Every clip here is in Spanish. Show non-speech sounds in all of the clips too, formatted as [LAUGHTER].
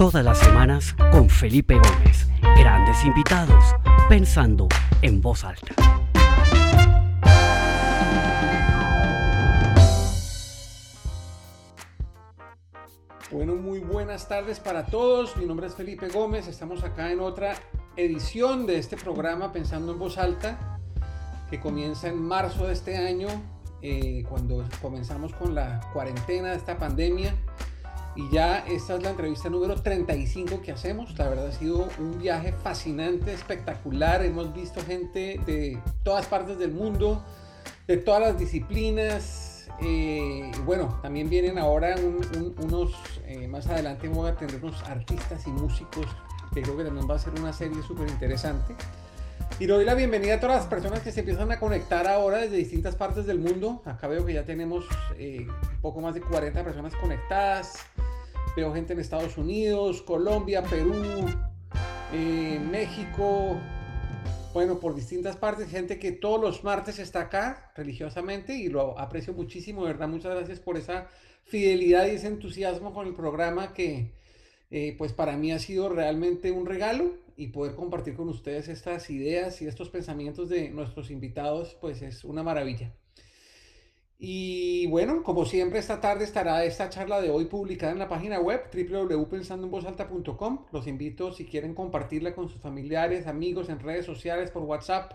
Todas las semanas con Felipe Gómez. Grandes invitados, pensando en voz alta. Bueno, muy buenas tardes para todos. Mi nombre es Felipe Gómez. Estamos acá en otra edición de este programa Pensando en Voz Alta, que comienza en marzo de este año, eh, cuando comenzamos con la cuarentena de esta pandemia. Y ya esta es la entrevista número 35 que hacemos. La verdad ha sido un viaje fascinante, espectacular. Hemos visto gente de todas partes del mundo, de todas las disciplinas. Eh, bueno, también vienen ahora unos, eh, más adelante voy a tener unos artistas y músicos que creo que también va a ser una serie súper interesante. Y doy la bienvenida a todas las personas que se empiezan a conectar ahora desde distintas partes del mundo. Acá veo que ya tenemos eh, un poco más de 40 personas conectadas. Veo gente en Estados Unidos, Colombia, Perú, eh, México. Bueno, por distintas partes, gente que todos los martes está acá religiosamente y lo aprecio muchísimo, verdad. Muchas gracias por esa fidelidad y ese entusiasmo con el programa que, eh, pues para mí ha sido realmente un regalo y poder compartir con ustedes estas ideas y estos pensamientos de nuestros invitados, pues es una maravilla. Y bueno, como siempre, esta tarde estará esta charla de hoy publicada en la página web www.pensandoenvozalta.com. Los invito, si quieren, compartirla con sus familiares, amigos, en redes sociales, por WhatsApp,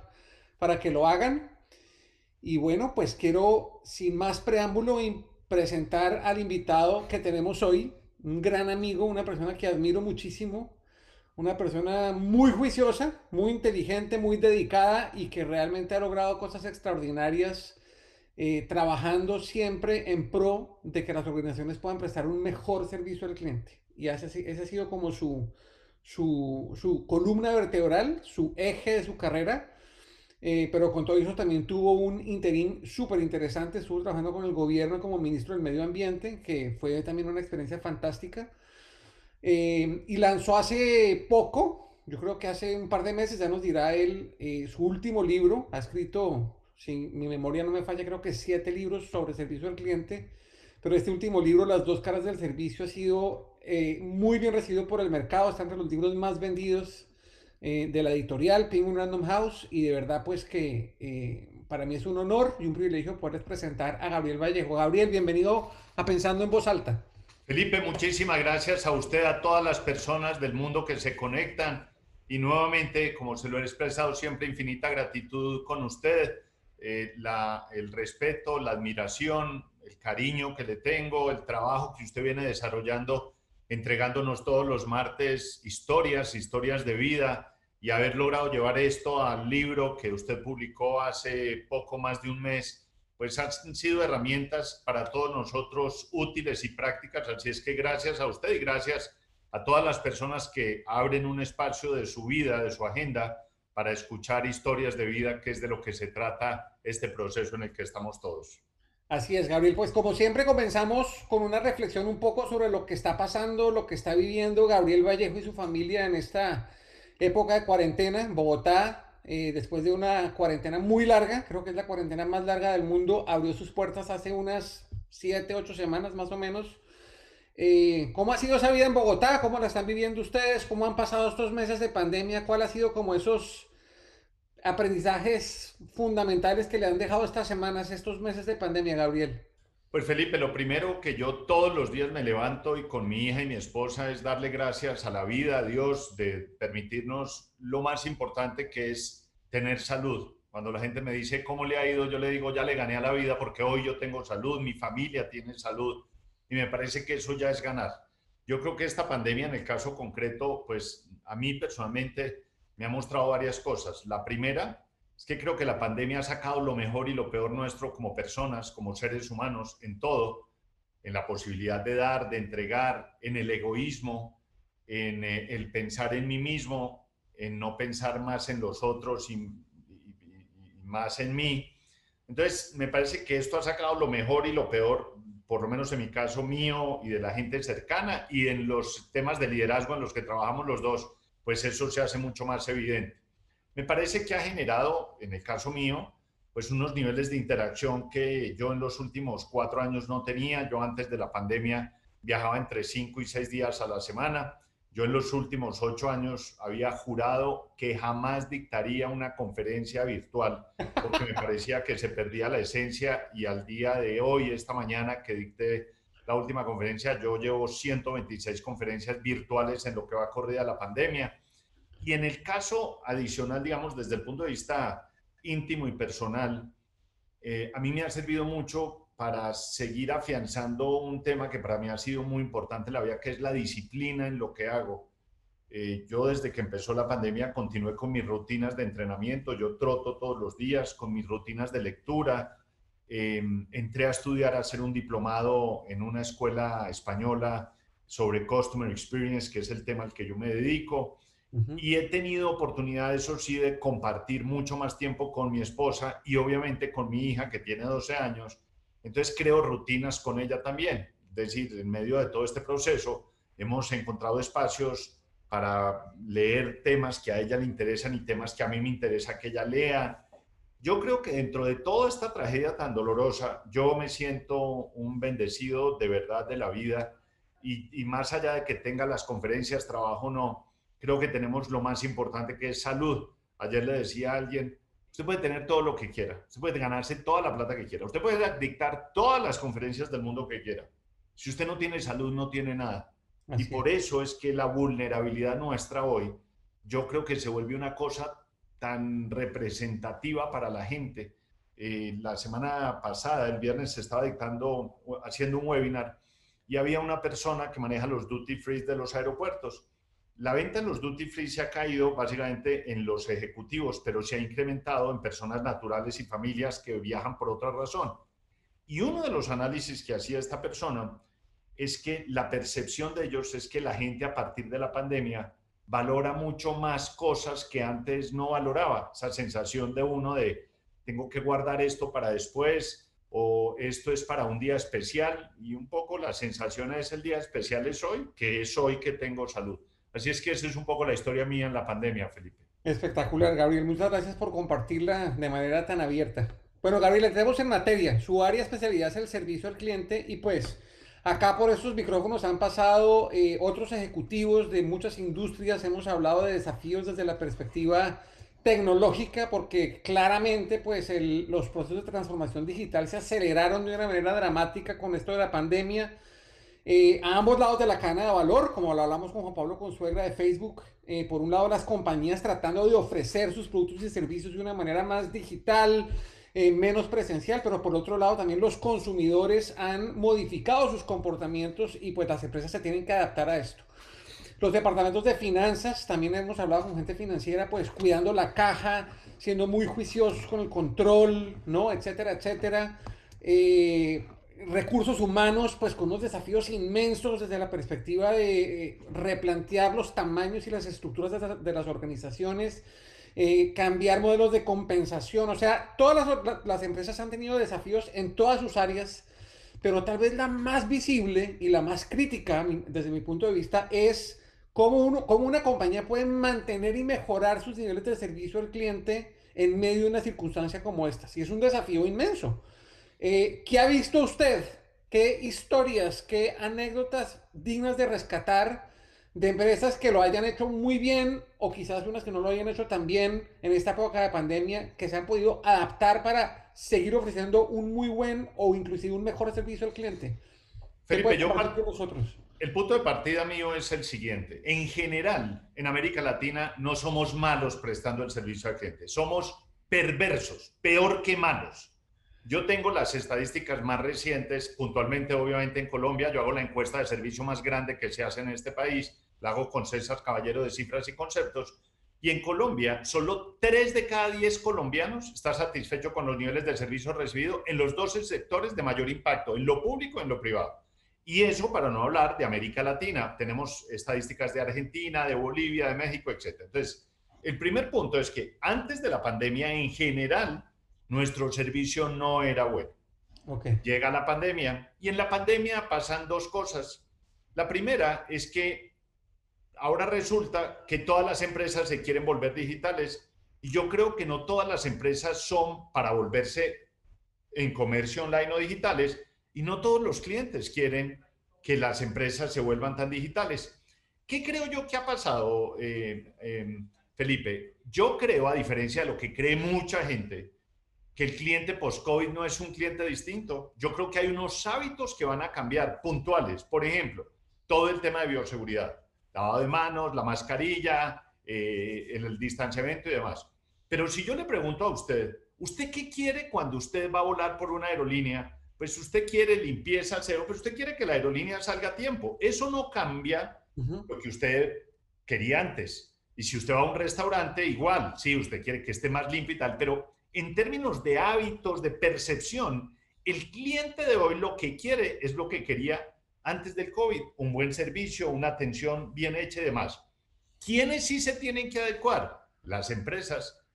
para que lo hagan. Y bueno, pues quiero, sin más preámbulo, presentar al invitado que tenemos hoy, un gran amigo, una persona que admiro muchísimo, una persona muy juiciosa, muy inteligente, muy dedicada y que realmente ha logrado cosas extraordinarias, eh, trabajando siempre en pro de que las organizaciones puedan prestar un mejor servicio al cliente. Y ese, ese ha sido como su, su, columna vertebral, su eje de su carrera eh, pero con todo eso también tuvo un interín súper interesante. Estuvo trabajando con el gobierno como ministro del Medio Ambiente, que fue también una experiencia fantástica. Eh, y lanzó hace poco, yo creo que hace un par de meses, ya nos dirá él, su último libro. Ha escrito, si mi memoria no me falla, creo que siete libros sobre servicio al cliente. Pero este último libro, Las dos caras del servicio, ha sido muy bien recibido por el mercado. Está entre los libros más vendidos eh, de la editorial Penguin Random House y de verdad pues que eh, para mí es un honor y un privilegio poderles presentar a Gabriel Vallejo. Gabriel, bienvenido a Pensando en Voz Alta. Felipe, muchísimas gracias a usted, a todas las personas del mundo que se conectan y nuevamente, como se lo he expresado siempre, infinita gratitud con usted, eh, la, el respeto, la admiración, el cariño que le tengo, el trabajo que usted viene desarrollando, entregándonos todos los martes historias, historias de vida, y haber logrado llevar esto al libro que usted publicó hace poco más de un mes, pues han sido herramientas para todos nosotros útiles y prácticas. Así es que gracias a usted y gracias a todas las personas que abren un espacio de su vida, de su agenda, para escuchar historias de vida, que es de lo que se trata este proceso en el que estamos todos. Así es, Gabriel. Pues como siempre comenzamos con una reflexión un poco sobre lo que está pasando, lo que está viviendo Gabriel Vallejo y su familia en esta época de cuarentena en Bogotá, eh, después de una cuarentena muy larga, creo que es la cuarentena más larga del mundo, abrió sus puertas hace unas 7, 8 semanas más o menos. Eh, ¿Cómo ha sido esa vida en Bogotá? ¿Cómo la están viviendo ustedes? ¿Cómo han pasado estos meses de pandemia? ¿Cuál ha sido como esos aprendizajes fundamentales que le han dejado estas semanas, estos meses de pandemia, Gabriel? Pues Felipe, lo primero que yo todos los días me levanto y con mi hija y mi esposa es darle gracias a la vida, a Dios, de permitirnos lo más importante que es tener salud. Cuando la gente me dice cómo le ha ido, yo le digo, ya le gané a la vida porque hoy yo tengo salud, mi familia tiene salud y me parece que eso ya es ganar. Yo creo que esta pandemia en el caso concreto, pues a mí personalmente me ha mostrado varias cosas. La primera es que creo que la pandemia ha sacado lo mejor y lo peor nuestro como personas, como seres humanos, en todo, en la posibilidad de dar, de entregar, en el egoísmo, en eh, el pensar en mí mismo, en no pensar más en los otros y, más en mí. Entonces, me parece que esto ha sacado lo mejor y lo peor, por lo menos en mi caso mío y de la gente cercana, y en los temas de liderazgo en los que trabajamos los dos, pues eso se hace mucho más evidente me parece que ha generado, en el caso mío, pues unos niveles de interacción que yo en los últimos cuatro años no tenía. Yo antes de la pandemia viajaba entre cinco y seis días a la semana. Yo en los últimos ocho años había jurado que jamás dictaría una conferencia virtual porque me parecía que se perdía la esencia y al día de hoy, esta mañana que dicté la última conferencia, yo llevo 126 conferencias virtuales en lo que va corrida la pandemia. Y en el caso adicional, digamos, desde el punto de vista íntimo y personal, eh, a mí me ha servido mucho para seguir afianzando un tema que para mí ha sido muy importante en la vida, que es la disciplina en lo que hago. Eh, yo desde que empezó la pandemia continué con mis rutinas de entrenamiento, yo troto todos los días con mis rutinas de lectura, em, entré a estudiar, a hacer un diplomado en una escuela española sobre Customer Experience, que es el tema al que yo me dedico. Y he tenido oportunidad, eso sí, de compartir mucho más tiempo con mi esposa y obviamente con mi hija que tiene 12 años, entonces creo rutinas con ella también. Es decir, en medio de todo este proceso hemos encontrado espacios para leer temas que a ella le interesan y temas que a mí me interesa que ella lea. Yo creo que dentro de toda esta tragedia tan dolorosa, yo me siento un bendecido de verdad de la vida y, y más allá de que tenga las conferencias, trabajo o no, creo que tenemos lo más importante que es salud. Ayer le decía a alguien, Usted puede tener todo lo que quiera, usted puede ganarse toda la plata que quiera, usted puede dictar todas las conferencias del mundo que quiera. Si usted no tiene salud, no tiene nada. y por eso es que la vulnerabilidad nuestra hoy, yo creo que se vuelve una cosa representativa para la gente. Eh, la semana pasada, el viernes, se estaba dictando, haciendo un webinar y había una persona que maneja los duty free de los aeropuertos la venta en los duty free se ha caído básicamente en los ejecutivos, pero se ha incrementado en personas naturales y familias que viajan por otra razón. Y uno de los análisis que hacía esta persona es que la percepción de ellos es que la gente a partir de la pandemia valora mucho más cosas que antes no valoraba. Esa sensación de uno de tengo que guardar esto para después o esto es para un día especial y un poco la sensación es el día especial es hoy, que es hoy que tengo salud. Así es que esa es un poco la historia mía en la pandemia, Felipe. Espectacular, Gabriel. Muchas gracias por compartirla de manera tan abierta. Bueno, Gabriel, tenemos en materia. Su área especialidad es el servicio al cliente y pues acá por estos micrófonos han pasado eh, otros ejecutivos de muchas industrias. Hemos hablado de desafíos desde la perspectiva tecnológica porque claramente pues los procesos de transformación digital se aceleraron de una manera dramática con esto de la pandemia eh, a ambos lados de la cadena de valor, como lo hablamos con Juan Pablo Consuegra de Facebook, eh, por un lado las compañías tratando de ofrecer sus productos y servicios de una manera más digital, eh, menos presencial, pero por otro lado también los consumidores han modificado sus comportamientos y pues las empresas se tienen que adaptar a esto. Los departamentos de finanzas, también hemos hablado con gente financiera, pues cuidando la caja, siendo muy juiciosos con el control, ¿no? Etcétera, etcétera. Eh, recursos humanos, pues con unos desafíos inmensos desde la perspectiva de eh, replantear los tamaños y las estructuras de, las organizaciones, eh, cambiar modelos de compensación, o sea, todas las, las, empresas han tenido desafíos en todas sus áreas, pero tal vez la más visible y la más crítica desde mi punto de vista es cómo, uno, cómo una compañía puede mantener y mejorar sus niveles de servicio al cliente en medio de una circunstancia como esta. Y es un desafío inmenso. Eh, ¿Qué ha visto usted? ¿Qué historias, qué anécdotas dignas de rescatar de empresas que lo hayan hecho muy bien o quizás unas que no lo hayan hecho tan bien en esta época de pandemia, que se han podido adaptar para seguir ofreciendo un muy buen o inclusive un mejor servicio al cliente? Felipe, yo nosotros? El punto de partida mío es el siguiente. En general, en América Latina no somos malos prestando el servicio al cliente, somos perversos, peor que malos. Yo tengo las estadísticas más recientes, puntualmente obviamente en Colombia, yo hago la encuesta de servicio más grande que se hace en este país, la hago con César Caballero de Cifras y Conceptos, y en Colombia solo 3 de cada 10 colombianos está satisfecho con los niveles de servicio recibido en los 12 sectores de mayor impacto, en lo público y en lo privado. Y eso para no hablar de América Latina. Tenemos estadísticas de Argentina, de Bolivia, de México, etc. Entonces, el primer punto es que antes de la pandemia en general, nuestro servicio no era bueno. Llega la pandemia y en la pandemia pasan dos cosas. La primera es que ahora resulta que todas las empresas se quieren volver digitales y yo creo que no todas las empresas son para volverse en comercio online o digitales y no todos los clientes quieren que las empresas se vuelvan tan digitales. ¿Qué creo yo que ha pasado, eh, em, Felipe? Yo creo, a diferencia de lo que cree mucha gente, que el cliente post-COVID no es un cliente distinto. Yo creo que hay unos hábitos que van a cambiar puntuales. Por ejemplo, todo el tema de bioseguridad, lavado de manos, la mascarilla, eh, el distanciamiento y demás. Pero si yo le pregunto a usted, ¿usted qué quiere cuando usted va a volar por una aerolínea? Pues usted quiere limpieza cero, pero usted quiere que la aerolínea salga a tiempo. Eso no cambia lo que usted quería antes. Y si usted va a un restaurante, igual, sí, usted quiere que esté más limpio y tal, pero en términos de hábitos, de percepción, el cliente de hoy lo que quiere es lo que quería antes del COVID, un buen servicio, una atención bien hecha y demás. ¿Quiénes sí se tienen que adecuar? Las empresas,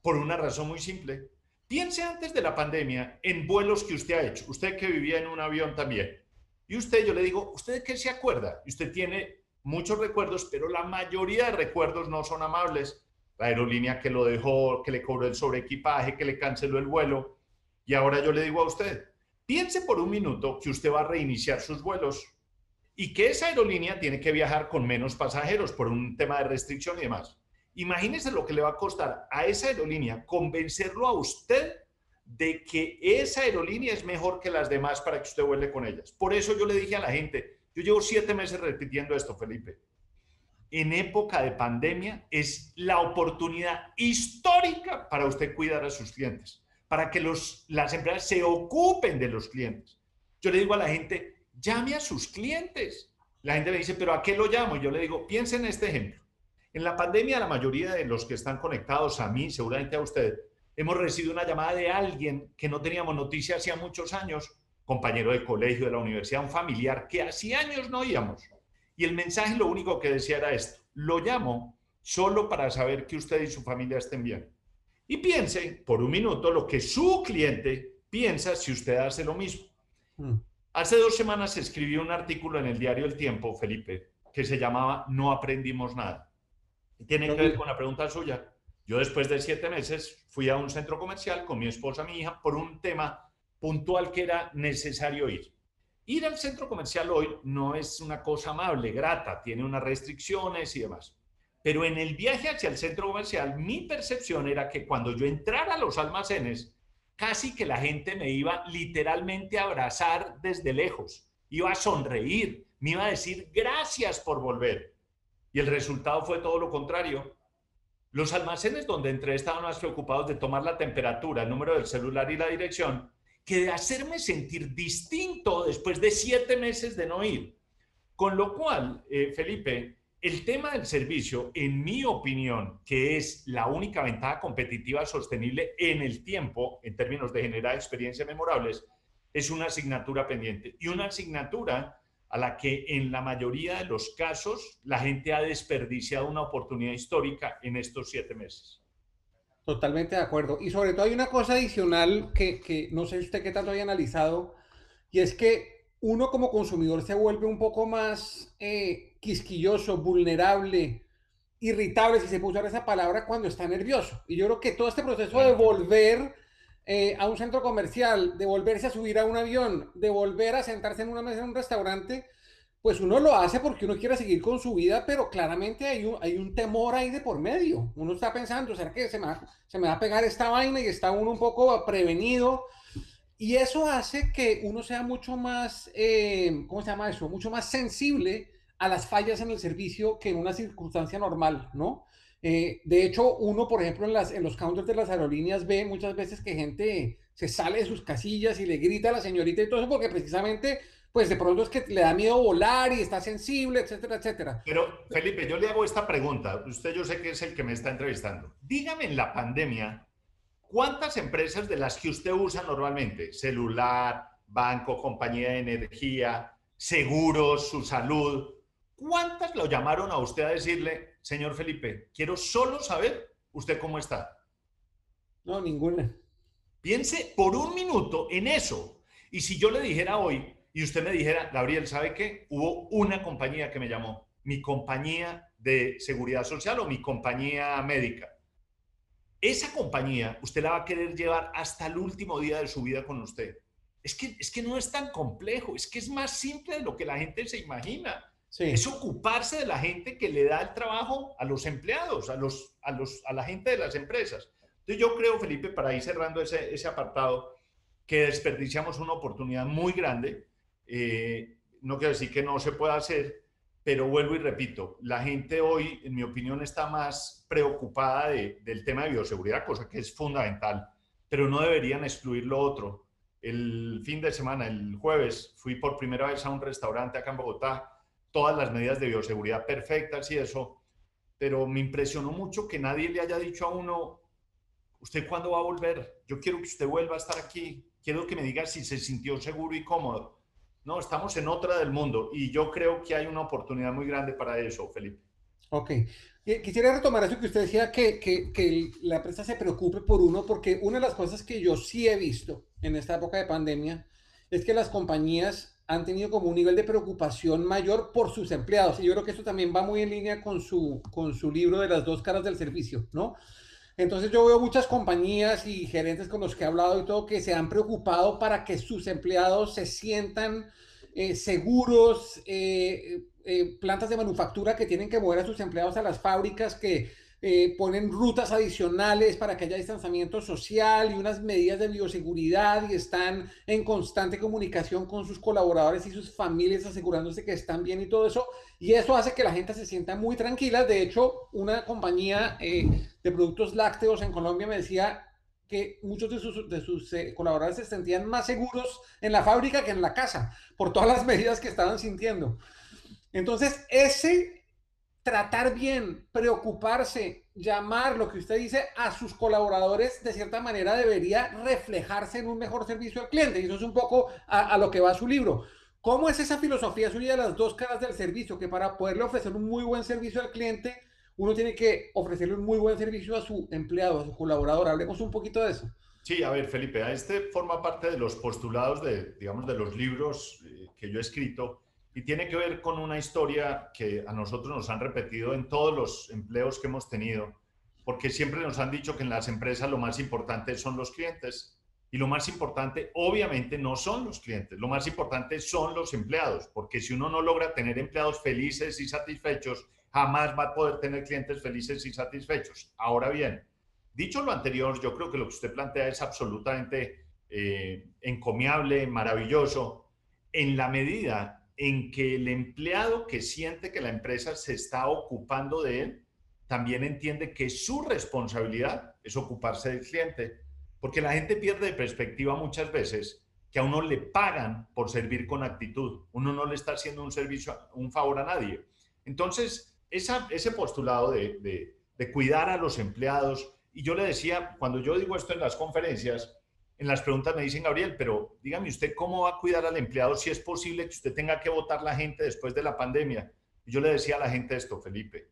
por una razón muy simple. Piense antes de la pandemia en vuelos que usted ha hecho, usted que vivía en un avión también. Y usted, yo le digo, ¿usted qué se acuerda? Y usted tiene muchos recuerdos, pero la mayoría de recuerdos no son amables. La aerolínea que lo dejó, que le cobró el sobreequipaje, que le canceló el vuelo. Y ahora yo le digo a usted, piense por un minuto que usted va a reiniciar sus vuelos y que esa aerolínea tiene que viajar con menos pasajeros por un tema de restricción y demás. Imagínese lo que le va a costar a esa aerolínea convencerlo a usted de que esa aerolínea es mejor que las demás para que usted vuele con ellas. Por eso yo le dije a la gente, yo llevo siete meses repitiendo esto, Felipe. En época de pandemia es la oportunidad histórica para usted cuidar a sus clientes, para que las empresas se ocupen de los clientes. Yo le digo a la gente, llame a sus clientes. La gente me dice, pero ¿a qué lo llamo? Yo le digo, piensen en este ejemplo. En la pandemia, la mayoría de los que están conectados a mí, seguramente a usted, hemos recibido una llamada de alguien que no teníamos noticia hacía muchos años compañero de colegio, de la universidad, un familiar que hacía años no oíamos. Y el mensaje lo único que decía era esto, lo llamo solo para saber que usted y su familia estén bien. Y piense por un minuto lo que su cliente piensa si usted hace lo mismo. Hmm. Hace dos semanas escribí un artículo en el diario El Tiempo, Felipe, que se llamaba No aprendimos nada. Y tiene que ver con la pregunta suya. Yo después de siete meses fui a un centro comercial con mi esposa, mi hija, por un tema puntual que era necesario ir. Ir al centro comercial hoy no es una cosa amable, grata, tiene unas restricciones y demás. Pero en el viaje hacia el centro comercial, mi percepción era que cuando yo entrara a los almacenes, casi que la gente me iba literalmente a abrazar desde lejos, iba a sonreír, me iba a decir gracias por volver. Y el resultado fue todo lo contrario. Los almacenes donde entré estaban más preocupados de tomar la temperatura, el número del celular y la dirección que de hacerme sentir distinto después de siete meses de no ir. Con lo cual, eh, Felipe, el tema del servicio, en mi opinión, que es la única ventaja competitiva sostenible en el tiempo, en términos de generar experiencias memorables, es una asignatura pendiente y una asignatura a la que en la mayoría de los casos la gente ha desperdiciado una oportunidad histórica en estos siete meses. Totalmente de acuerdo. Y sobre todo hay una cosa adicional que, no sé usted qué tanto haya analizado, y es que uno como consumidor se vuelve un poco más eh, quisquilloso, vulnerable, irritable, si se puede usar esa palabra, cuando está nervioso. Y yo creo que todo este proceso de volver eh, a un centro comercial, de volverse a subir a un avión, de volver a sentarse en una mesa en un restaurante, pues uno lo hace porque uno quiere seguir con su vida, pero claramente hay un, hay un temor ahí de por medio. Uno está pensando, ¿será que se me, va, se me va a pegar esta vaina? Y está uno un poco prevenido. Y eso hace que uno sea mucho más, eh, ¿cómo se llama eso? Mucho más sensible a las fallas en el servicio que en una circunstancia normal, ¿no? Eh, de hecho, uno, por ejemplo, en, las, en los counters de las aerolíneas ve muchas veces que gente se sale de sus casillas y le grita a la señorita y todo eso porque precisamente pues de pronto es que le da miedo volar y está sensible, etcétera, etcétera. Pero, Felipe, yo le hago esta pregunta. Usted yo sé que es el que me está entrevistando. Dígame en la pandemia, ¿cuántas empresas de las que usted usa normalmente, celular, banco, compañía de energía, seguros, su salud, cuántas lo llamaron a usted a decirle, señor Felipe, quiero solo saber usted cómo está? No, ninguna. Piense por un minuto en eso. Y si yo le dijera hoy, y usted me dijera, Gabriel, ¿sabe qué? Hubo una compañía que me llamó, mi compañía de seguridad social o mi compañía médica. Esa compañía usted la va a querer llevar hasta el último día de su vida con usted. Es que, es que no es tan complejo, es que es más simple de lo que la gente se imagina. Es ocuparse de la gente que le da el trabajo a los empleados, a, los, a, los, a la gente de las empresas. Entonces yo creo, Felipe, para ir cerrando ese, ese apartado, que desperdiciamos una oportunidad muy grande. Eh, no quiero decir que no se pueda hacer, pero vuelvo y repito, la gente hoy, en mi opinión, está más preocupada del tema de bioseguridad, cosa que es fundamental, pero no deberían excluir lo otro. El fin de semana, el jueves, fui por primera vez a un restaurante acá en Bogotá, todas las medidas de bioseguridad perfectas y eso, pero me impresionó mucho que nadie le haya dicho a uno, ¿usted cuándo va a volver? Yo quiero que usted vuelva a estar aquí, quiero que me diga si se sintió seguro y cómodo. No, estamos en otra del mundo y yo creo que hay una oportunidad muy grande para eso, Felipe. Ok. Eh, quisiera retomar eso que usted decía, que, que, que, la empresa se preocupe por uno, porque una de las cosas que yo sí he visto en esta época de pandemia es que las compañías han tenido como un nivel de preocupación mayor por sus empleados. Y yo creo que eso también va muy en línea con su, con su libro de las dos caras del servicio, ¿no? Entonces yo veo muchas compañías y gerentes con los que he hablado y todo que se han preocupado para que sus empleados se sientan eh, seguros, eh, eh, plantas de manufactura que tienen que mover a sus empleados a las fábricas, que ponen rutas adicionales para que haya distanciamiento social y unas medidas de bioseguridad y están en constante comunicación con sus colaboradores y sus familias asegurándose que están bien y todo eso. Y eso hace que la gente se sienta muy tranquila. De hecho, una compañía de productos lácteos en Colombia me decía que muchos de sus, de sus eh, colaboradores se sentían más seguros en la fábrica que en la casa, por todas las [LAUGHS] medidas que estaban sintiendo. Entonces, ese tratar bien, preocuparse, llamar lo que usted dice a sus colaboradores, de cierta manera debería reflejarse en un mejor servicio al cliente. Y eso es un poco a, lo que va su libro. ¿Cómo es esa filosofía suya de las dos caras del servicio? Que para poderle ofrecer un muy buen servicio al cliente, uno tiene que ofrecerle un muy buen servicio a su empleado, a su colaborador. Hablemos un poquito de eso. Sí, a ver, Felipe, este forma parte de los postulados de, digamos, de los libros eh, que yo he escrito y tiene que ver con una historia que a nosotros nos han repetido en todos los empleos que hemos tenido, porque siempre nos han dicho que en las empresas lo más importante son los clientes. Y lo más importante obviamente no son los clientes, lo más importante son los empleados, porque si uno no logra tener empleados felices y satisfechos, jamás va a poder tener clientes felices y satisfechos. Ahora bien, dicho lo anterior, yo creo que lo que usted plantea es absolutamente eh, encomiable, maravilloso, en la medida en que el empleado que siente que la empresa se está ocupando de él, también entiende que su responsabilidad es ocuparse del cliente, porque la gente pierde de perspectiva muchas veces que a uno le pagan por servir con actitud, uno no le está haciendo un servicio, un favor a nadie. Entonces, ese postulado de, cuidar a los empleados, y yo le decía, cuando yo digo esto en las conferencias, en las preguntas me dicen, Gabriel, pero dígame usted cómo va a cuidar al empleado si es posible que usted tenga que votar la gente después de la pandemia. Yo le decía a la gente esto, Felipe.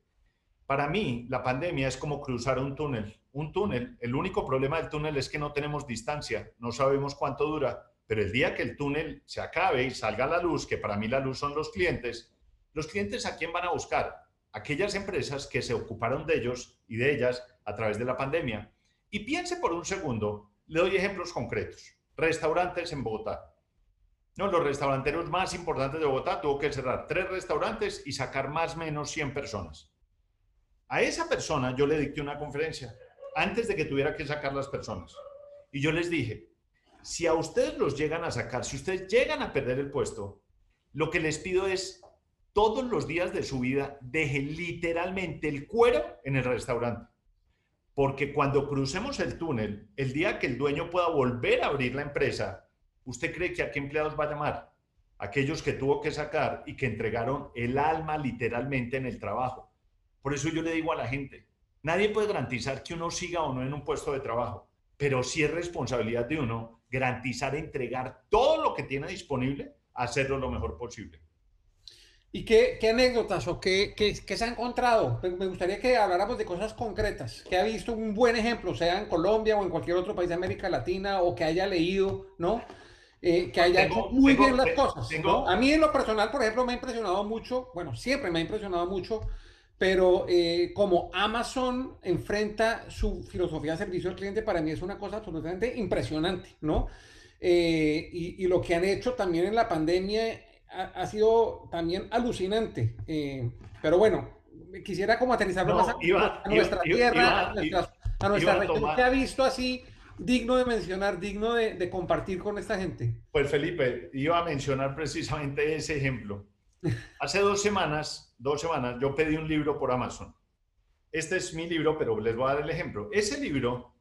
Para mí, la pandemia es como cruzar un túnel. Un túnel, el único problema del túnel es que no tenemos distancia, no sabemos cuánto dura, pero el día que el túnel se acabe y salga la luz, que para mí la luz son los clientes, los clientes a quién van a buscar? aquellas empresas que se ocuparon de ellos y de ellas a través de la pandemia. Y piense por un segundo, le doy ejemplos concretos. Restaurantes en Bogotá. No, los restauranteros más importantes de Bogotá tuvo que cerrar tres restaurantes y sacar más o menos 100 personas. A esa persona yo le dicté una conferencia antes de que tuviera que sacar las personas. Y yo les dije, si a ustedes los llegan a sacar, si ustedes llegan a perder el puesto, lo que les pido es todos los días de su vida deje literalmente el cuero en el restaurante. Porque cuando crucemos el túnel, el día que el dueño pueda volver a abrir la empresa, ¿usted cree que a qué empleados va a llamar? Aquellos que tuvo que sacar y que entregaron el alma literalmente en el trabajo. Por eso yo le digo a la gente, nadie puede garantizar que uno siga o no en un puesto de trabajo, pero sí es responsabilidad de uno garantizar entregar todo lo que tiene disponible, hacerlo lo mejor posible. ¿Y qué, qué anécdotas o qué, qué, qué, se ha encontrado? Me gustaría que habláramos de cosas concretas, que ha visto un buen ejemplo, sea en Colombia o en cualquier otro país de América Latina, o que haya leído, ¿no? Eh, que haya hecho muy bien las cosas. ¿no? A mí en lo personal, por ejemplo, me ha impresionado mucho, bueno, siempre me ha impresionado mucho, pero eh, como Amazon enfrenta su filosofía de servicio al cliente, para mí es una cosa absolutamente impresionante, ¿no? Eh, y, y, lo que han hecho también en la pandemia ha, sido también alucinante. Eh, pero bueno, quisiera como aterrizarlo más a, nuestra tierra, a, nuestra región. ¿Qué ha visto así digno de mencionar, digno de, de, compartir con esta gente? Pues Felipe, iba a mencionar precisamente ese ejemplo. [LAUGHS] Hace dos semanas, dos semanas, yo pedí un libro por Amazon. Este es mi libro, pero les voy a dar el ejemplo. Ese libro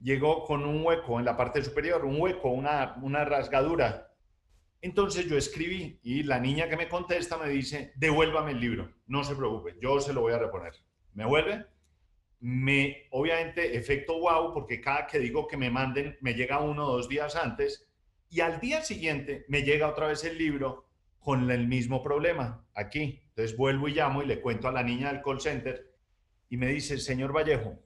llegó con un hueco en la parte superior, un hueco, una, una rasgadura entonces yo escribí y la niña que me contesta me dice, devuélvame el libro, no se preocupe, yo se lo voy a reponer. Me vuelve, me, obviamente, efecto wow, porque cada que digo que me manden, me llega uno o dos días antes, y al día siguiente me llega otra vez el libro con el mismo problema, aquí. Entonces vuelvo y llamo y le cuento a la niña del call center y me dice, señor Vallejo,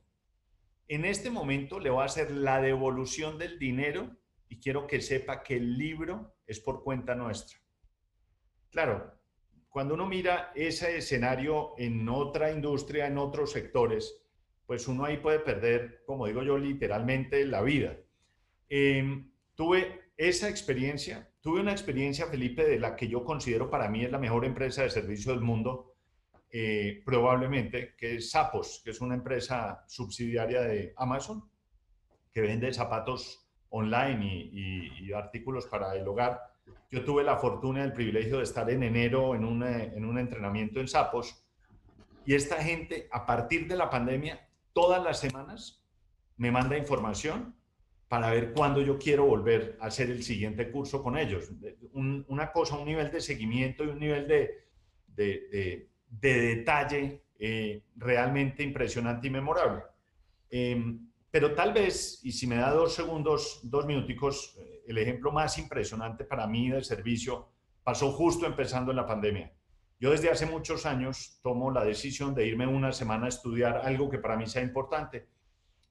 en este momento le voy a hacer la devolución del dinero y quiero que sepa que el libro es por cuenta nuestra. Claro, cuando uno mira ese escenario en otra industria, en otros sectores, pues uno ahí puede perder, como digo yo, literalmente la vida. Em, tuve esa experiencia, tuve una experiencia, Felipe, de la que yo considero para mí es la mejor empresa de servicio del mundo, eh, probablemente, que es Sapos, que es una empresa subsidiaria de Amazon, que vende zapatos online y, artículos para el hogar. Yo tuve la fortuna y el privilegio de estar en enero en, en un entrenamiento en Sapos y esta gente a partir de la pandemia todas las semanas me manda información para ver cuándo yo quiero volver a hacer el siguiente curso con ellos. una cosa, un nivel de seguimiento y un nivel de, de, detalle eh, realmente impresionante y memorable. Em, pero tal vez, y si me da dos segundos, dos minuticos, eh, el ejemplo más impresionante para mí del servicio pasó justo empezando en la pandemia. Yo desde hace muchos años tomo la decisión de irme una semana a estudiar algo que para mí sea importante.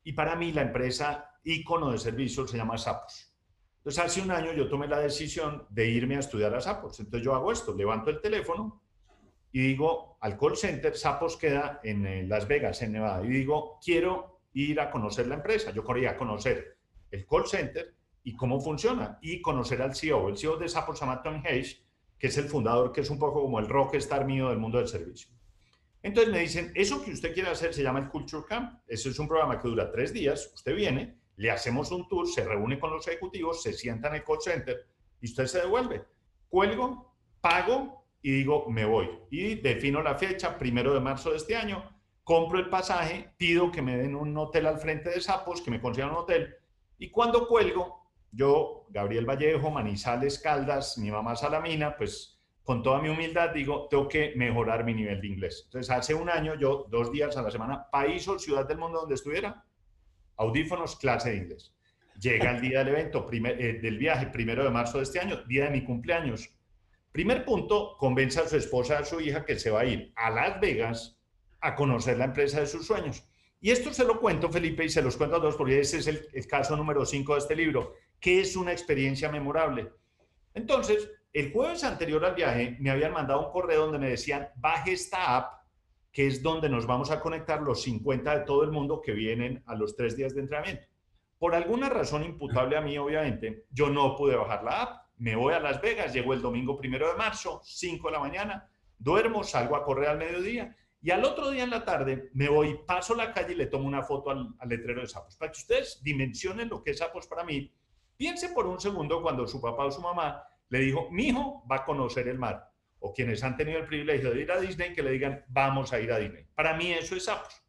Y para mí la empresa ícono de servicio se llama Sapos. Entonces hace un año yo tomé la decisión de irme a estudiar a Sapos. Entonces yo hago esto, levanto el teléfono y digo al call center, Sapos queda en eh, Las Vegas, en Nevada, y digo, quiero ir a conocer la empresa. Yo quería conocer el call center y cómo funciona y conocer al CEO. El CEO de llama Tom Hayes, que es el fundador, que es un poco como el rockstar mío del mundo del servicio. Entonces me dicen, eso que usted quiere hacer se llama el Culture Camp. Eso es un programa que dura tres días. Usted viene, le hacemos un tour, se reúne con los ejecutivos, se sienta en el call center y usted se devuelve. Cuelgo, pago y digo, me voy. Y defino la fecha, primero de marzo de este año, compro el pasaje, pido que me den un hotel al frente de Sapos, que me consigan un hotel, y cuando cuelgo, yo, Gabriel Vallejo, Manizales, Caldas, mi mamá Salamina, pues con toda mi humildad digo, tengo que mejorar mi nivel de inglés. Entonces, hace un año, yo, dos días a la semana, país o ciudad del mundo donde estuviera, audífonos, clase de inglés. Llega el día del evento, eh, del viaje, primero de marzo de este año, día de mi cumpleaños. Primer punto, convence a su esposa, a su hija, que se va a ir a Las Vegas a conocer la empresa de sus sueños. Y esto se lo cuento, Felipe, y se los cuento a todos, porque ese es el, caso número 5 de este libro, que es una experiencia memorable. Entonces, el jueves anterior al viaje me habían mandado un correo donde me decían, baje esta app, que es donde nos vamos a conectar los 50 de todo el mundo que vienen a los tres días de entrenamiento. Por alguna razón imputable a mí, obviamente, yo no pude bajar la app. Me voy a Las Vegas, llego el domingo primero de marzo, 5 de la mañana, duermo, salgo a correr al mediodía y al otro día en la tarde me voy, paso la calle y le tomo una foto al, letrero de sapos. Para que ustedes dimensionen lo que es sapos para mí, piense por un segundo cuando su papá o su mamá le dijo, mi hijo va a conocer el mar. O quienes han tenido el privilegio de ir a Disney, que le digan, vamos a ir a Disney. Para mí eso es sapos.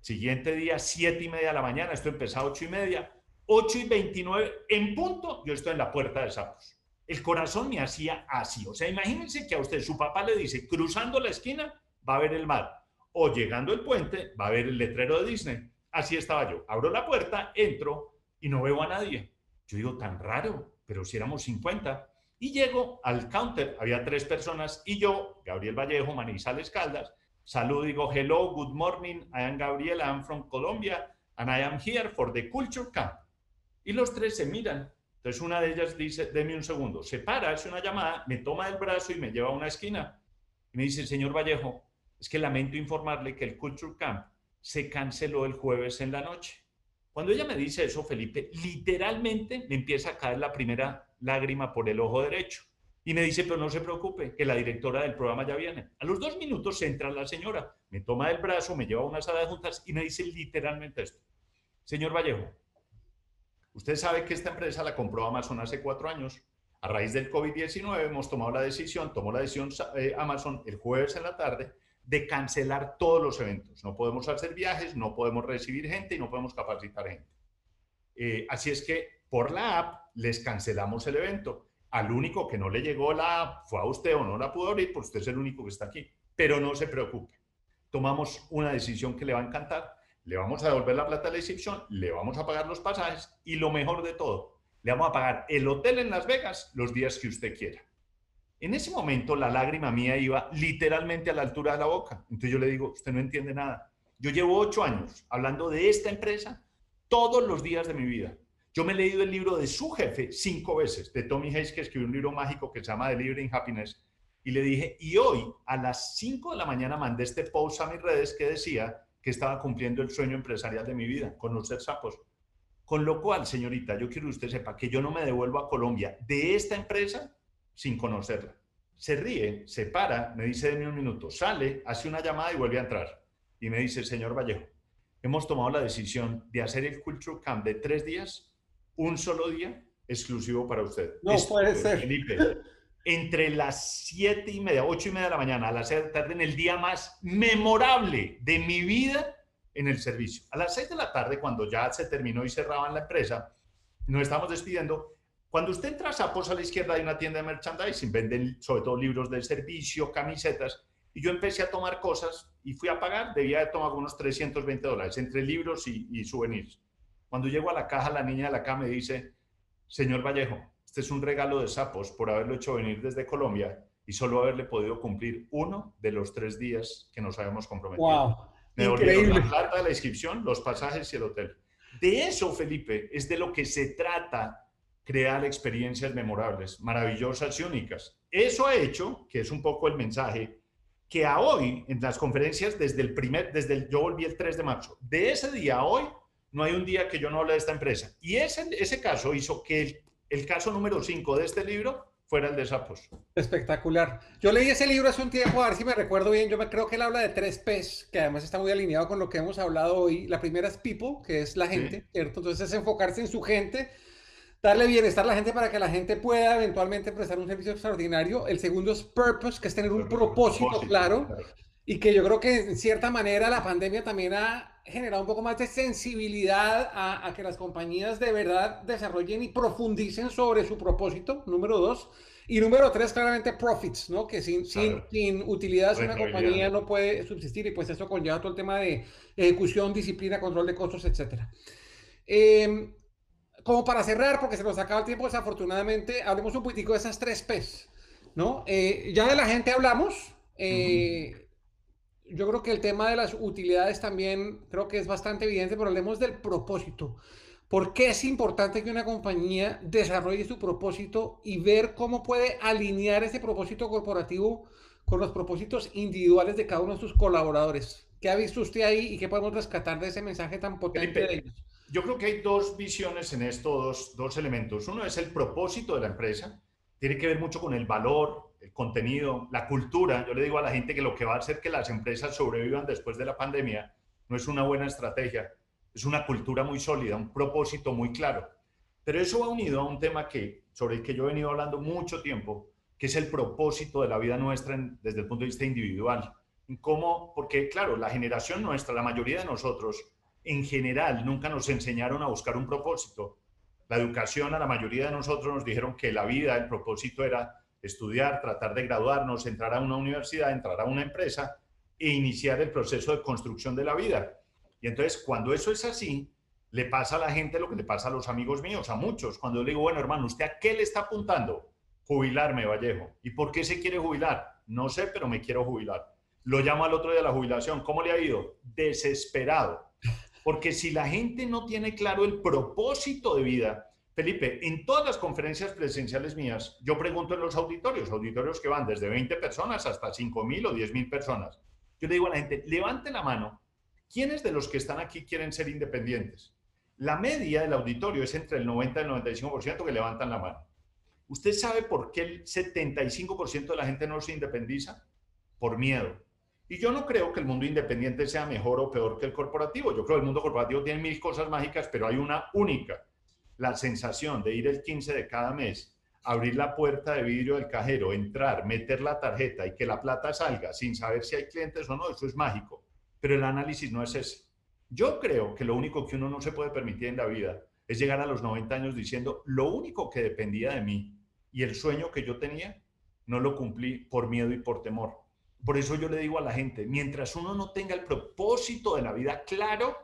Siguiente día, siete y media de la mañana, esto empezó a ocho y media, ocho y veintinueve, en punto, yo estoy en la puerta de sapos. El corazón me hacía así. O sea, imagínense que a usted su papá le dice, cruzando la esquina, va a ver el mar. O llegando el puente, va a ver el letrero de Disney. Así estaba yo. Abro la puerta, entro y no veo a nadie. Yo digo, tan raro, pero si éramos 50. Y llego al counter, había tres personas y yo, Gabriel Vallejo, Manizales Caldas, saludo, digo, hello, good morning, I am Gabriel, I am from Colombia, and I am here for the Culture Camp. Y los tres se miran. Entonces una de ellas dice, deme un segundo, se para, hace una llamada, me toma el brazo y me lleva a una esquina. Y me dice, señor Vallejo, es que lamento informarle que el Culture Camp se canceló el jueves en la noche. Cuando ella me dice eso, Felipe, literalmente me empieza a caer la primera lágrima por el ojo derecho. Y me dice, pero no se preocupe, que la directora del programa ya viene. A los dos minutos entra la señora, me toma del brazo, me lleva a una sala de juntas y me dice literalmente esto. Señor Vallejo, usted sabe que esta empresa la compró Amazon hace cuatro años. A raíz del COVID-19 hemos tomado la decisión, tomó la decisión eh, Amazon el jueves en la tarde de cancelar todos los eventos. No podemos hacer viajes, no podemos recibir gente y no podemos capacitar gente. Eh, así es que por la app les cancelamos el evento. Al único que no le llegó la app fue a usted o no la pudo abrir, pues usted es el único que está aquí. Pero no se preocupe. Tomamos una decisión que le va a encantar. Le vamos a devolver la plata de la inscripción, le vamos a pagar los pasajes y lo mejor de todo, le vamos a pagar el hotel en Las Vegas los días que usted quiera. En ese momento la lágrima mía iba literalmente a la altura de la boca. Entonces yo le digo, usted no entiende nada. Yo llevo ocho años hablando de esta empresa todos los días de mi vida. Yo me he leído el libro de su jefe cinco veces, de Tommy Hayes, que escribió un libro mágico que se llama Delivering Happiness. Y le dije, y hoy a las cinco de la mañana mandé este post a mis redes que decía que estaba cumpliendo el sueño empresarial de mi vida, conocer sapos. Con lo cual, señorita, yo quiero que usted sepa que yo no me devuelvo a Colombia de esta empresa sin conocerla. Se ríe, se para, me dice, de un minuto, sale, hace una llamada y vuelve a entrar. Y me dice, señor Vallejo, hemos tomado la decisión de hacer el Culture Camp de tres días, un solo día, exclusivo para usted. No puede ser. Felipe, entre las siete y media, ocho y media de la mañana, a las seis de la tarde, en el día más memorable de mi vida en el servicio. A las seis de la tarde, cuando ya se terminó y cerraban la empresa, nos estamos despidiendo. Cuando usted entra a Sapos a la izquierda hay una tienda de merchandising, venden sobre todo libros de servicio, camisetas, y yo empecé a tomar cosas y fui a pagar, debía de tomar unos 320 dólares entre libros y, y souvenirs. Cuando llego a la caja, la niña de la caja me dice, señor Vallejo, este es un regalo de sapos por haberlo hecho venir desde Colombia y solo haberle podido cumplir uno de los tres días que nos habíamos comprometido. Wow, me increíble. la plata de la inscripción, los pasajes y el hotel. De eso, Felipe, es de lo que se trata crear experiencias memorables, maravillosas y únicas. Eso ha hecho, que es un poco el mensaje, que a hoy, en las conferencias, desde el primer, desde el, yo volví el 3 de marzo, de ese día a hoy, no hay un día que yo no hable de esta empresa. Y ese, ese caso hizo que el, el caso número 5 de este libro fuera el de Sapos. Espectacular. Yo leí ese libro hace un tiempo, a ver si me recuerdo bien. Yo me, creo que él habla de tres P's, que además está muy alineado con lo que hemos hablado hoy. La primera es people, que es la gente, ¿cierto? Entonces es enfocarse en su gente, darle bienestar a la gente para que la gente pueda eventualmente prestar un servicio extraordinario. El segundo es purpose, que es tener un propósito, claro, y que yo creo que en cierta manera la pandemia también ha generado un poco más de sensibilidad a, que las compañías de verdad desarrollen y profundicen sobre su propósito, número dos. Y número tres, claramente profits, ¿no? Que sin, sin, sin utilidad una compañía no puede subsistir y pues eso conlleva todo el tema de ejecución, disciplina, control de costos, etcétera. Eh, como para cerrar, porque se nos acaba el tiempo desafortunadamente, hablemos un poquitico de esas tres P's, ¿no? Eh, ya de la gente hablamos. Eh, yo creo que el tema de las utilidades también creo que es bastante evidente, pero hablemos del propósito. ¿Por qué es importante que una compañía desarrolle su propósito y ver cómo puede alinear ese propósito corporativo con los propósitos individuales de cada uno de sus colaboradores? ¿Qué ha visto usted ahí y qué podemos rescatar de ese mensaje tan potente de ellos? Yo creo que hay dos visiones en esto, dos, dos elementos. Uno es el propósito de la empresa, tiene que ver mucho con el valor, el contenido, la cultura. Yo le digo a la gente que lo que va a hacer que las empresas sobrevivan después de la pandemia no es una buena estrategia, es una cultura muy sólida, un propósito muy claro. Pero eso va unido a un tema que, sobre el que yo he venido hablando mucho tiempo, que es el propósito de la vida nuestra desde el punto de vista individual. ¿Cómo? Porque, claro, la generación nuestra, la mayoría de nosotros, en general nunca nos enseñaron a buscar un propósito. La educación a la mayoría de nosotros nos dijeron que la vida, el propósito era estudiar, tratar de graduarnos, entrar a una universidad, entrar a una empresa e iniciar el proceso de construcción de la vida. Y entonces, cuando eso es así, le pasa a la gente lo que le pasa a los amigos míos, a muchos. Cuando yo le digo, bueno, hermano, ¿usted a qué le está apuntando? Jubilarme, Vallejo. ¿Y por qué se quiere jubilar? No sé, pero me quiero jubilar. Lo llamo al otro día de la jubilación. ¿Cómo le ha ido? Desesperado. Porque si la gente no tiene claro el propósito de vida, Felipe, en todas las conferencias presenciales mías, yo pregunto en los auditorios, auditorios que van desde 20 personas hasta 5.000 o 10.000 personas. Yo le digo a la gente, levante la mano, ¿quiénes de los que están aquí quieren ser independientes? La media del auditorio es entre el 90 y el 95% que levantan la mano. ¿Usted sabe por qué el 75% de la gente no se independiza? Por miedo. Y yo no creo que el mundo independiente sea mejor o peor que el corporativo. Yo creo que el mundo corporativo tiene mil cosas mágicas, pero hay una única. La sensación de ir el 15 de cada mes, abrir la puerta de vidrio del cajero, entrar, meter la tarjeta y que la plata salga sin saber si hay clientes o no, eso es mágico. Pero el análisis no es ese. Yo creo que lo único que uno no se puede permitir en la vida es llegar a los 90 años diciendo, lo único que dependía de mí y el sueño que yo tenía, no lo cumplí por miedo y por temor. Por eso yo le digo a la gente, mientras uno no tenga el propósito de la vida claro,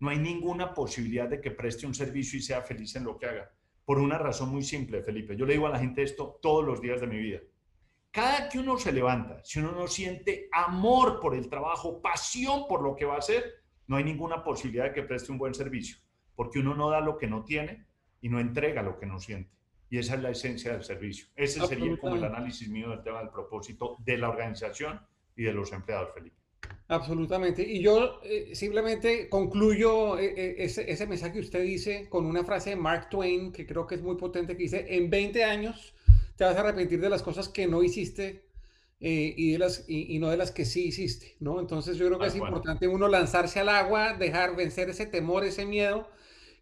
no hay ninguna posibilidad de que preste un servicio y sea feliz en lo que haga. Por una razón muy simple, Felipe. Yo le digo a la gente esto todos los días de mi vida. Cada que uno se levanta, si uno no siente amor por el trabajo, pasión por lo que va a hacer, no hay ninguna posibilidad de que preste un buen servicio, porque uno no da lo que no tiene y no entrega lo que no siente. Y esa es la esencia del servicio. Ese sería como el análisis mío del tema del propósito de la organización y de los empleados, Felipe. Absolutamente. Y yo eh, simplemente concluyo eh, eh, ese, ese, mensaje que usted dice con una frase de Mark Twain que creo que es muy potente, que dice, en 20 años te vas a arrepentir de las cosas que no hiciste y, de las, y, no de las que sí hiciste, ¿no? Entonces yo creo que es importante uno lanzarse al agua, dejar vencer ese temor, ese miedo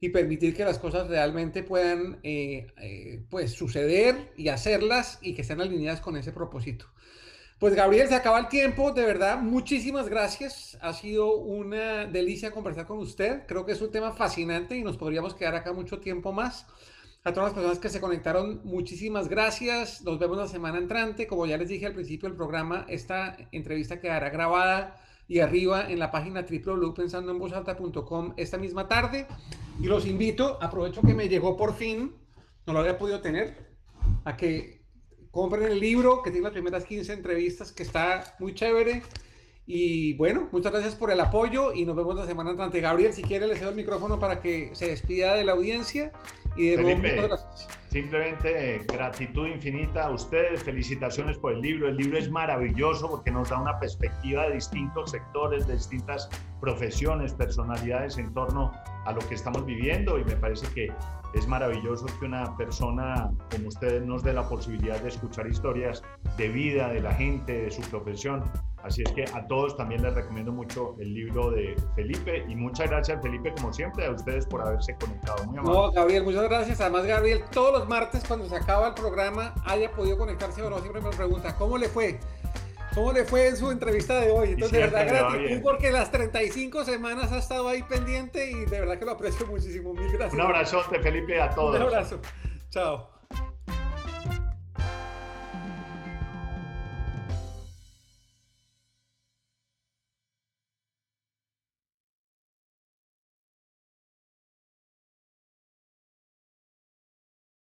y permitir que las cosas realmente puedan eh, eh, pues suceder y hacerlas y que estén alineadas con ese propósito. Pues Gabriel, se acaba el tiempo, de verdad, muchísimas gracias. Ha sido una delicia conversar con usted. Creo que es un tema fascinante y nos podríamos quedar acá mucho tiempo más. A todas las personas que se conectaron, muchísimas gracias. Nos vemos la semana entrante. Como ya les dije al principio del programa, esta entrevista quedará grabada y arriba en la página www.pensandoenvozalta.com esta misma tarde. Y los invito, aprovecho que me llegó por fin, no lo había podido tener, a que compren el libro que tiene las primeras 15 entrevistas, que está muy chévere. Y bueno, muchas gracias por el apoyo y nos vemos la semana entrante. Gabriel, si quiere, le cedo el micrófono para que se despida de la audiencia. Y de nuevo, muchas gracias. Simplemente gratitud infinita a ustedes, felicitaciones por el libro. El libro es maravilloso porque nos da una perspectiva de distintos sectores, de distintas profesiones, personalidades en torno a lo que estamos viviendo y me parece que es maravilloso que una persona como ustedes nos dé la posibilidad de escuchar historias de vida de la gente, de su profesión. Así es que a todos también les recomiendo mucho el libro de Felipe y muchas gracias Felipe como siempre a ustedes por haberse conectado. Muy amable. No, Gabriel, muchas gracias. Además, Gabriel, todos los martes cuando se acaba el programa haya podido conectarse o no, siempre me pregunta, ¿cómo le fue? ¿Cómo le fue en su entrevista de hoy? Entonces, de verdad, gratitud porque las 35 semanas ha estado ahí pendiente y de verdad que lo aprecio muchísimo. Mil gracias. Un abrazo, Felipe, a todos. Un abrazo. Chao.